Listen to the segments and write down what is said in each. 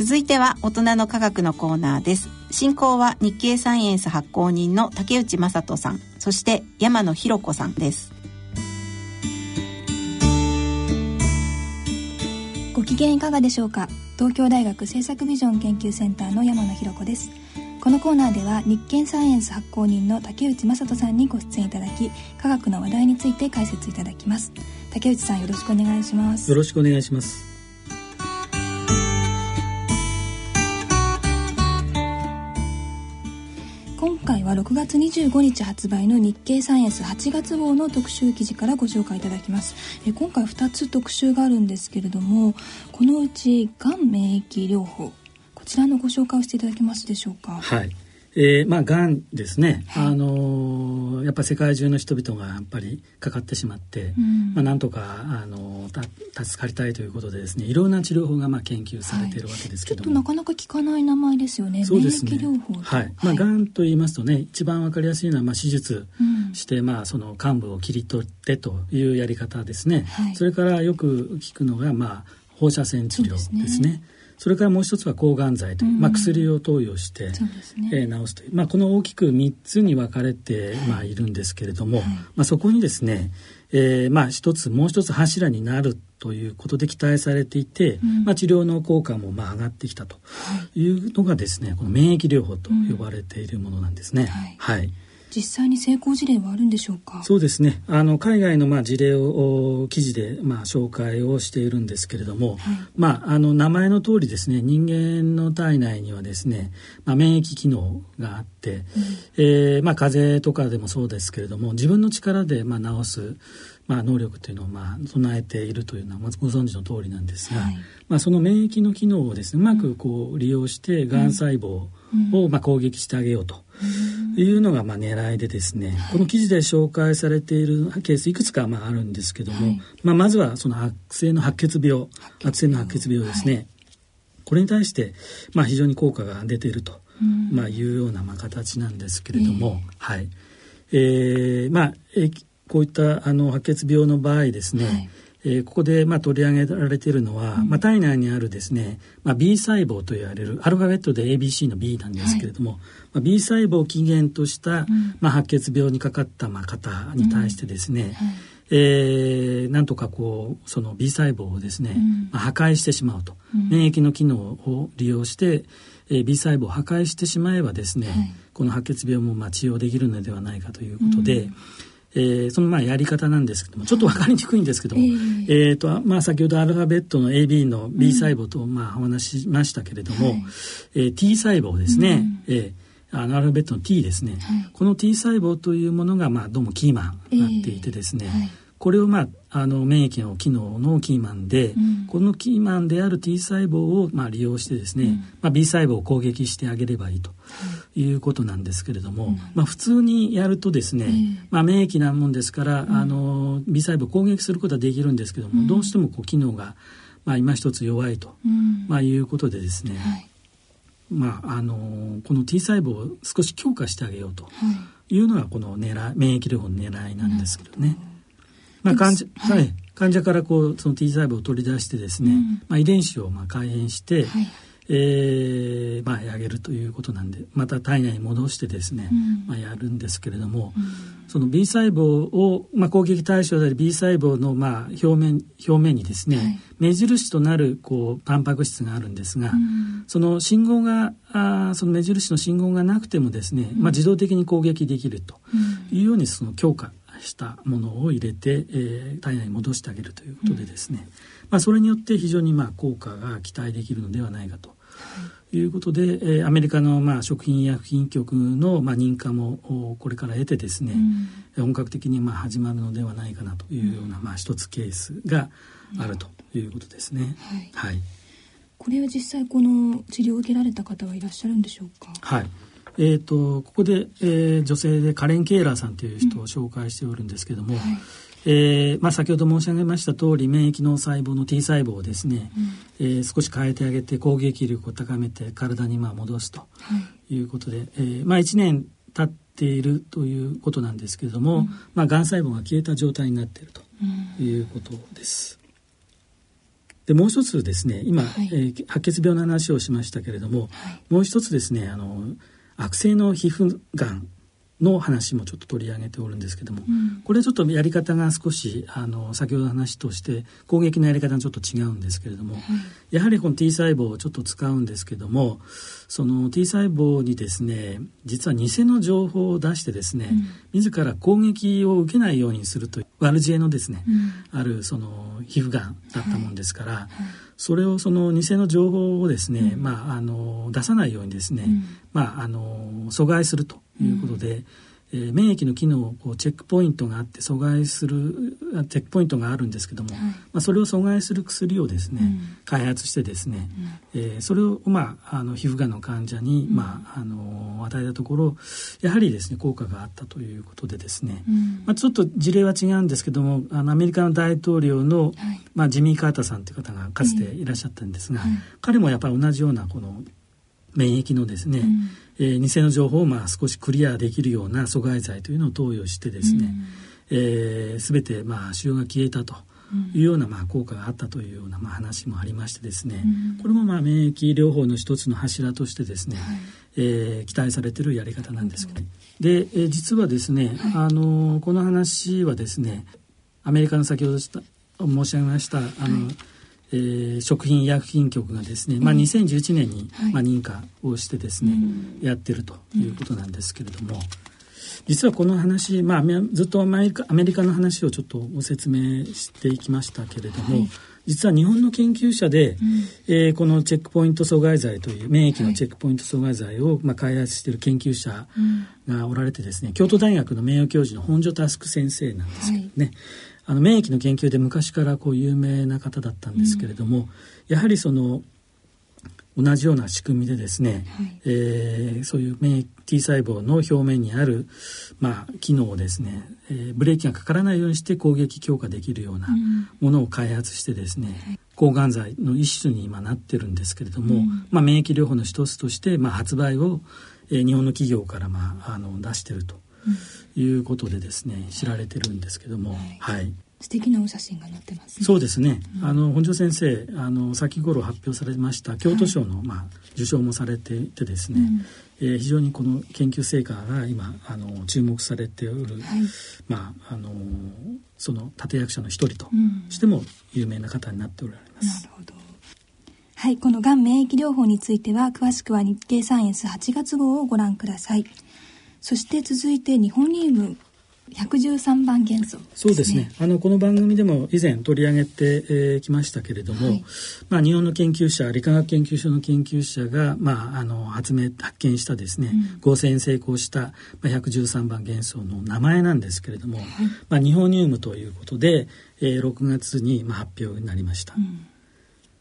続いては大人の科学のコーナーです。進行は日経サイエンス発行人の竹内正人さん。そして山野博子さんです。ご機嫌いかがでしょうか？東京大学政策ビジョン研究センターの山野博子です。このコーナーでは日経サイエンス発行人の竹内正人さんにご出演いただき科学の話題について解説いただきます。竹内さんよろしくお願いします。よろしくお願いしますは6月25日発売の日経サイエンス8月号の特集記事からご紹介いただきます。え今回2つ特集があるんですけれどもこのうちがん免疫療法こちらのご紹介をしていただけますでしょうか？はい。えー、まあがんですね、はい、あのー、やっぱ世界中の人々がやっぱりかかってしまって、うん、まあ、なんとか、あのー、助かりたいということでですねいろんな治療法がまあ研究されているわけですけども、はい、ちょっとなかなか聞かない名前ですよね。そうですね。療法はい、まあ、がんと言いますとね一番わかりやすいのは、まあ、手術。して、うん、まあ、その患部を切り取ってというやり方ですね、はい、それからよく聞くのが、まあ、放射線治療ですねそれからもう一つは抗がん剤という、うん、まあ、薬を投与して、ね。えー、治すという、まあ、この大きく3つに分かれて、まあ、いるんですけれども、はい、まあ、そこにですね、えー、まあ一つもう一つ柱になるということで期待されていて、うん、まあ、治療の効果もまあ上がってきたというのがですねこの免疫療法と呼ばれているものなんですね。はい、はい実際に成功事例はあるんでしょうか？そうですね。あの海外のまあ事例を記事でまあ紹介をしているんですけれども、はい、まああの名前の通りですね人間の体内にはですね、まあ、免疫機能があって、うん、えー、まあ風邪とかでもそうですけれども自分の力でまあ治すまあ、能力というのをまあ備えているというのはご存知の通りなんですが、はい、まあ、その免疫の機能をですねうまくこう利用してがん細胞をまあ攻撃してあげようというのがまあ狙いでですね、この記事で紹介されているケースいくつかまああるんですけども、はい、まあ、まずはその悪性の白血病悪性の白血病ですね、はい、これに対してまあ非常に効果が出ていると、まあ、いうようなまあ形なんですけれども、えー、はい。えー、まあこういったあの白血病の場合ですね、はいえー、ここでまあ取り上げられているのは、うん、まあ、体内にあるですね、まあ、B 細胞と言われるアルファベットで ABC の B なんですけれども、はい、まあ、B 細胞を起源とした、うん、まあ、白血病にかかったまあ方に対してですね、うん。はい、えー、なんとかこうその B 細胞をですね、まあ、破壊してしまうと、免疫の機能を利用して、えー、B 細胞を破壊してしまえばですね、はい、この白血病もまあ治療できるのではないかということで、えー、そのまあやり方なんですけどもちょっと分かりにくいんですけども、えー、えーとまあ、先ほどアルファベットの AB の B 細胞とまあお話しましたけれども、うん、えー、T 細胞ですね、うん、えーあのアルファベットの T ですね、はい、この T 細胞というものがまあどうもキーマンになっていてですね、えーはい、これをまああの免疫の機能のキーマンで、うん、このキーマンである T 細胞をまあ利用してですね、うん、まあ、B 細胞を攻撃してあげればいいということなんですけれども、うん、まあ、普通にやるとですね、まあ、免疫なもんですから、あの B 細胞を攻撃することはできるんですけども、どうしてもこう機能が、まあ、今一つ弱いと、まあ、いうことでですね、はい。まあ、あのこの T 細胞を少し強化してあげようとい。うのがこの狙い免疫療法の狙いなんですけどね。まあ、患者、はい、患者からこうその T 細胞を取り出してですね、うん、まあ、遺伝子をまあ改変して、はい、えー、まあ、やげるということなんでまた体内に戻してですね、うん、まあ、やるんですけれども、うん、その B 細胞を、まあ、攻撃対象である B 細胞の、まあ、表面表面にですね、はい、目印となるこうタンパク質があるんですが、その信号があその目印の信号がなくてもですね、まあ、自動的に攻撃できるというようにその強化したものを入れて、えー、体内に戻してあげるということでですね、うん、まあ、それによって非常にまあ効果が期待できるのではないかと。いうことで、えー、アメリカのまあ食品医薬品局のまあ認可もこれから得てですね、うん、本格的にまあ始まるのではないかなというようなまあ一つケースがあるということですね。はい、はい、これは実際この治療を受けられた方はいらっしゃるんでしょうか？はい。えーと、ここで、えー、女性でカレン・ケーラーさんという人を紹介しておるんですけども、うんはい、えー、まあ、先ほど申し上げました通り免疫の細胞の T 細胞をですね、うん、えー、少し変えてあげて攻撃力を高めて体にまあ戻すとい。うことで、はい、えー、まあ、1年経っているということなんですけれども、うん、まあ、がん細胞が消えた状態になっているということです。でもう一つですね今、はい、えー、白血病の話をしましたけれども、はい、もう一つですねあの悪性の皮膚がんの話もちょっと取り上げておるんですけども、うん、これはちょっとやり方が少しあの先ほどの話として攻撃のやり方がちょっと違うんですけれども、はい、やはりこの T 細胞をちょっと使うんですけどもその T 細胞にですね実は偽の情報を出してですね、うん、自ら攻撃を受けないようにするという悪知恵のですね、うん、あるその皮膚がんだったもんですから、はい。それをその偽の情報をですね、まあ、あの出さないようにですね、まあ、あの阻害するということで、えー、免疫の機能をこうチェックポイントがあって阻害するチェックポイントがあるんですけども、はい、まあ、それを阻害する薬をですね、うん、開発してですね、うん、えー、それを、まあ、あの皮膚がんの患者に、うん、まあ、あの与えたところやはりですね効果があったということでですね、まあ、ちょっと事例は違うんですけどもあのアメリカの大統領の、はい、まあ、ジミー・カーターさんという方がかつていらっしゃったんですが、彼もやっぱり同じようなこの免疫のですね、えー、偽の情報をまあ少しクリアできるような阻害剤というのを投与してですね、うん、えー、全てまあ腫瘍が消えたと。いうようなまあ効果があったというようなまあ話もありましてですね、うん、これもまあ免疫療法の一つの柱としてですね、はい、えー、期待されているやり方なんですけど、で、えー、実はですね、はい、あのこの話はですねアメリカの先ほど申し上げましたあの、はいえー、食品医薬品局がですね、まあ、2011年に、まあ、認可をしてですね、やってるということなんですけれども、実はこの話、まあ、ずっとアメリカアメリカの話をちょっとご説明していきましたけれども、はい、実は日本の研究者で、うん、えー、このチェックポイント阻害剤という免疫のチェックポイント阻害剤を、まあ、開発している研究者がおられてですね、京都大学の名誉教授の本庶佑先生なんですけどね、はいあの免疫の研究で昔からこう有名な方だったんですけれども、うん、やはりその同じような仕組みでですね、はい、えー、そういう免疫 T 細胞の表面にある、まあ、機能をですね、えー、ブレーキがかからないようにして攻撃強化できるようなものを開発してですね、うん、抗がん剤の一種に今なってるんですけれども、うん、まあ、免疫療法の一つとして、まあ、発売を、えー、日本の企業から、まあ、あの出してると。いうことでですね知られてるんですけども、はい、はい素敵なお写真が載ってます、ね、そうですね。うん、あの本庄先生、あの先頃発表されました京都賞の、はい、まあ受賞もされていてですね、うん、えー、非常にこの研究成果が今あの注目されておる、はい、まああのその立役者の一人としても有名な方になっておられます。うん、なるほど。はい、このがん免疫療法については詳しくは日経サイエンス8月号をご覧ください。そして続いて日本ニウム113番元素、ね、そうですね。あのこの番組でも以前取り上げてき、えー、ましたけれども、はい、まあ、日本の研究者理化学研究所の研究者が、まあ、あの発明発見したですね、うん、合成に成功した、まあ、113番元素の名前なんですけれども、はい、まあ、日本ニウムということで、えー、6月に、まあ、発表になりました。うん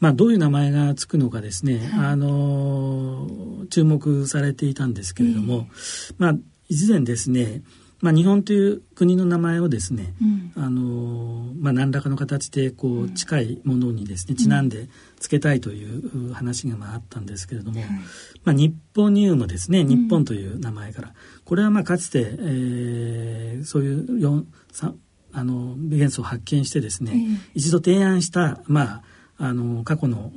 まあ、どういう名前がつくのかですね、はい、あの注目されていたんですけれども、えー、まあ以前ですね、まあ、日本という国の名前をですね、うん、あのまあ、何らかの形でこう近いものにですね、ちなんでつけたいという話がまああったんですけれども、まあ、日本ニウムですね日本という名前から、これはまあかつて、えー、そういう4あの元素を発見してですね、えー、一度提案した、まあ、あの過去の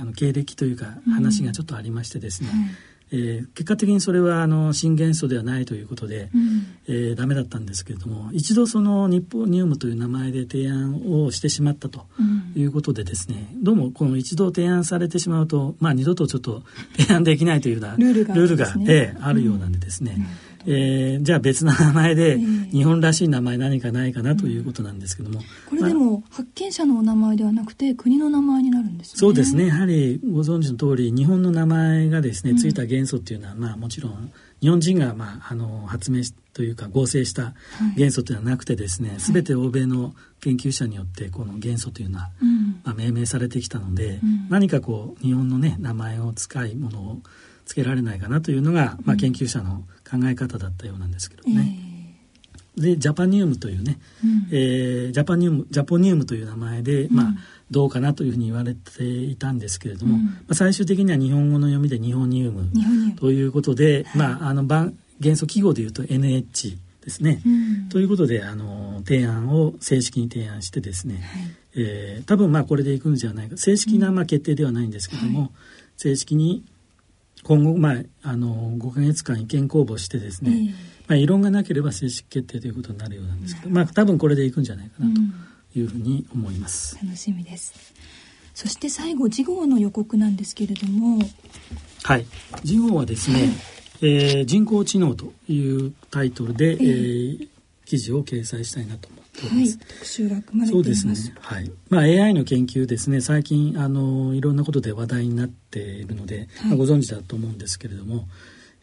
あの経歴というか話がちょっとありましてですね、うんはい。えー、結果的にそれはあの新元素ではないということで、うん、えー、ダメだったんですけれども一度その日本ニウムという名前で提案をしてしまったということでですね、うん、どうもこの一度提案されてしまうと、まあ、二度とちょっと提案できないというようなルールがあ、ね、あるようなんでですね、うんえー、じゃあ別の名前で日本らしい名前何かないかなということなんですけども、これでも発見者のお名前ではなくて国の名前になるんですね。そうですね。やはりご存知の通り日本の名前がですねついた元素っていうのは、まあもちろん日本人が、まあ、あの発明というか合成した元素というのはなくてですね、はい、全て欧米の研究者によってこの元素というのは、うん、まあ、命名されてきたので、うん、何かこう日本のね名前を使いものをつけられないかなというのが、まあ、研究者の考え方だったようなんですけどね。えー、でジャパニウムというね、うん、えー、ジャパニウムジャポニウムという名前で、まあ、どうかなというふうに言われていたんですけれども、うん、まあ、最終的には日本語の読みで日本ニウムということで、はい、まあ、あの元素記号でいうと NH ですね。ということであの提案を正式に提案してですね、はい、えー、多分まあこれでいくんじゃないか。正式なまあ決定ではないんですけども、はい、正式に今後、まあ、あの5か月間意見公募してですね、えー、まあ、異論がなければ正式決定ということになるようなんですけど、まあ、多分これでいくんじゃないかなというふうに思います。楽しみです。そして最後次号の予告なんですけれども。はい。次号はですね、はい、えー、人工知能というタイトルで、えー、えー、記事を掲載したいなと思。はい、特集が組まれています。そうですね。はい。まあ AI の研究ですね。最近あのいろんなことで話題になっているので、はい、まあ、ご存知だと思うんですけれども、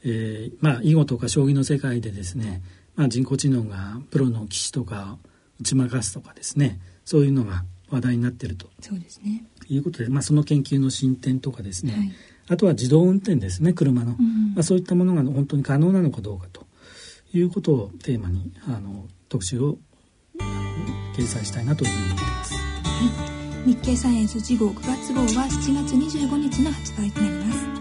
えー、まあ囲碁とか将棋の世界でですね、まあ人工知能がプロの棋士とか打ち負かすとかですね、そういうのが話題になっていると。そうですね。いうことで、まあその研究の進展とかですね。はいあとは自動運転ですね車の、うん、まあ、そういったものが本当に可能なのかどうかということをテーマにあの特集を掲載したいなというふうに思っています。はい、日経サイエンス次号9月号は7月25日の発売となります。